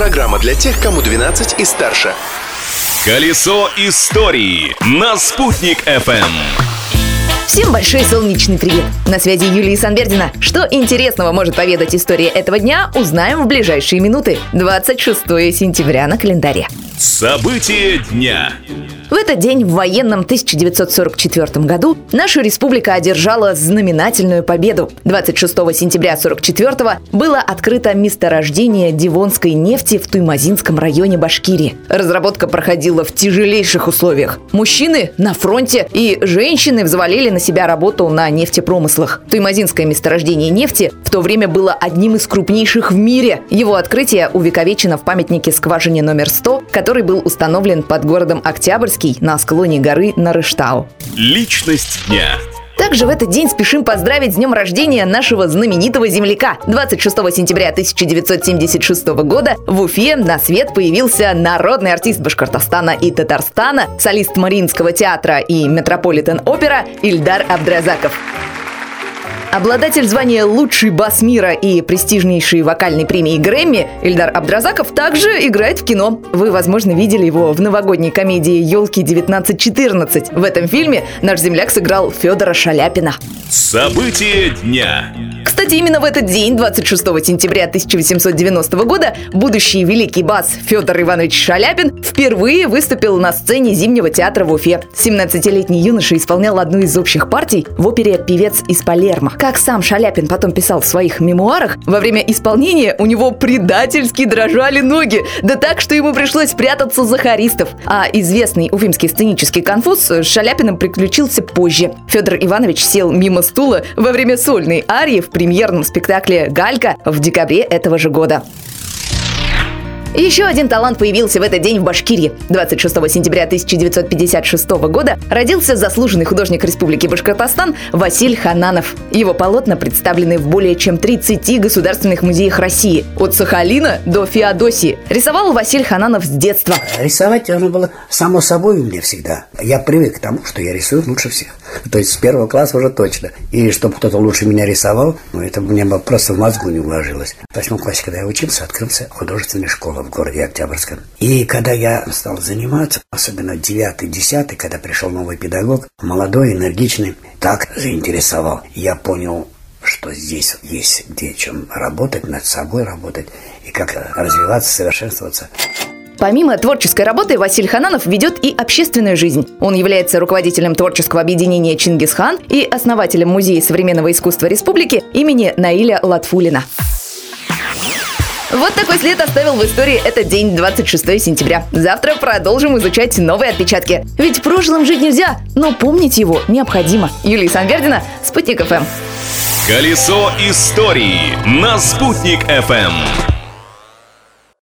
Программа для тех, кому 12 и старше. Колесо истории на «Спутник FM. Всем большой солнечный привет! На связи Юлия Санбердина. Что интересного может поведать история этого дня, узнаем в ближайшие минуты. 26 сентября на календаре. События дня. В этот день в военном 1944 году наша республика одержала знаменательную победу. 26 сентября 1944 было открыто месторождение Дивонской нефти в Туймазинском районе Башкирии. Разработка проходила в тяжелейших условиях. Мужчины на фронте и женщины взвалили на себя работу на нефтепромыслах. Туймазинское месторождение нефти в то время было одним из крупнейших в мире. Его открытие увековечено в памятнике скважине номер 100, который был установлен под городом Октябрьск на склоне горы Нарыштау. Личность дня. Также в этот день спешим поздравить с днем рождения нашего знаменитого земляка. 26 сентября 1976 года в Уфе на свет появился народный артист Башкортостана и Татарстана, солист Мариинского театра и Метрополитен-опера Ильдар Абдразаков. Обладатель звания «Лучший бас мира» и престижнейшей вокальной премии Грэмми Ильдар Абдразаков также играет в кино. Вы, возможно, видели его в новогодней комедии «Елки 1914». В этом фильме наш земляк сыграл Федора Шаляпина. События дня. Кстати, именно в этот день, 26 сентября 1890 года, будущий великий бас Федор Иванович Шаляпин впервые выступил на сцене Зимнего театра в Уфе. 17-летний юноша исполнял одну из общих партий в опере «Певец из Палермо». Как сам Шаляпин потом писал в своих мемуарах, во время исполнения у него предательски дрожали ноги, да так, что ему пришлось прятаться за хористов. А известный уфимский сценический конфуз с Шаляпиным приключился позже. Федор Иванович сел мимо стула во время сольной арии в премьерном спектакле «Галька» в декабре этого же года. Еще один талант появился в этот день в Башкирии. 26 сентября 1956 года родился заслуженный художник Республики Башкортостан Василь Хананов. Его полотна представлены в более чем 30 государственных музеях России, от Сахалина до Феодосии. Рисовал Василь Хананов с детства. Рисовать оно было само собой у меня всегда. Я привык к тому, что я рисую лучше всех. То есть с первого класса уже точно. И чтобы кто-то лучше меня рисовал, ну это мне просто в мозгу не уложилось. В восьмом классе, когда я учился, открылся художественная школа в городе Октябрьском. И когда я стал заниматься, особенно девятый, десятый, когда пришел новый педагог, молодой, энергичный, так заинтересовал. Я понял, что здесь есть где чем работать, над собой работать и как развиваться, совершенствоваться. Помимо творческой работы, Василий Хананов ведет и общественную жизнь. Он является руководителем творческого объединения «Чингисхан» и основателем Музея современного искусства республики имени Наиля Латфулина. Вот такой след оставил в истории этот день, 26 сентября. Завтра продолжим изучать новые отпечатки. Ведь прошлым жить нельзя, но помнить его необходимо. Юлия Санвердина, Спутник ФМ. Колесо истории на «Спутник FM.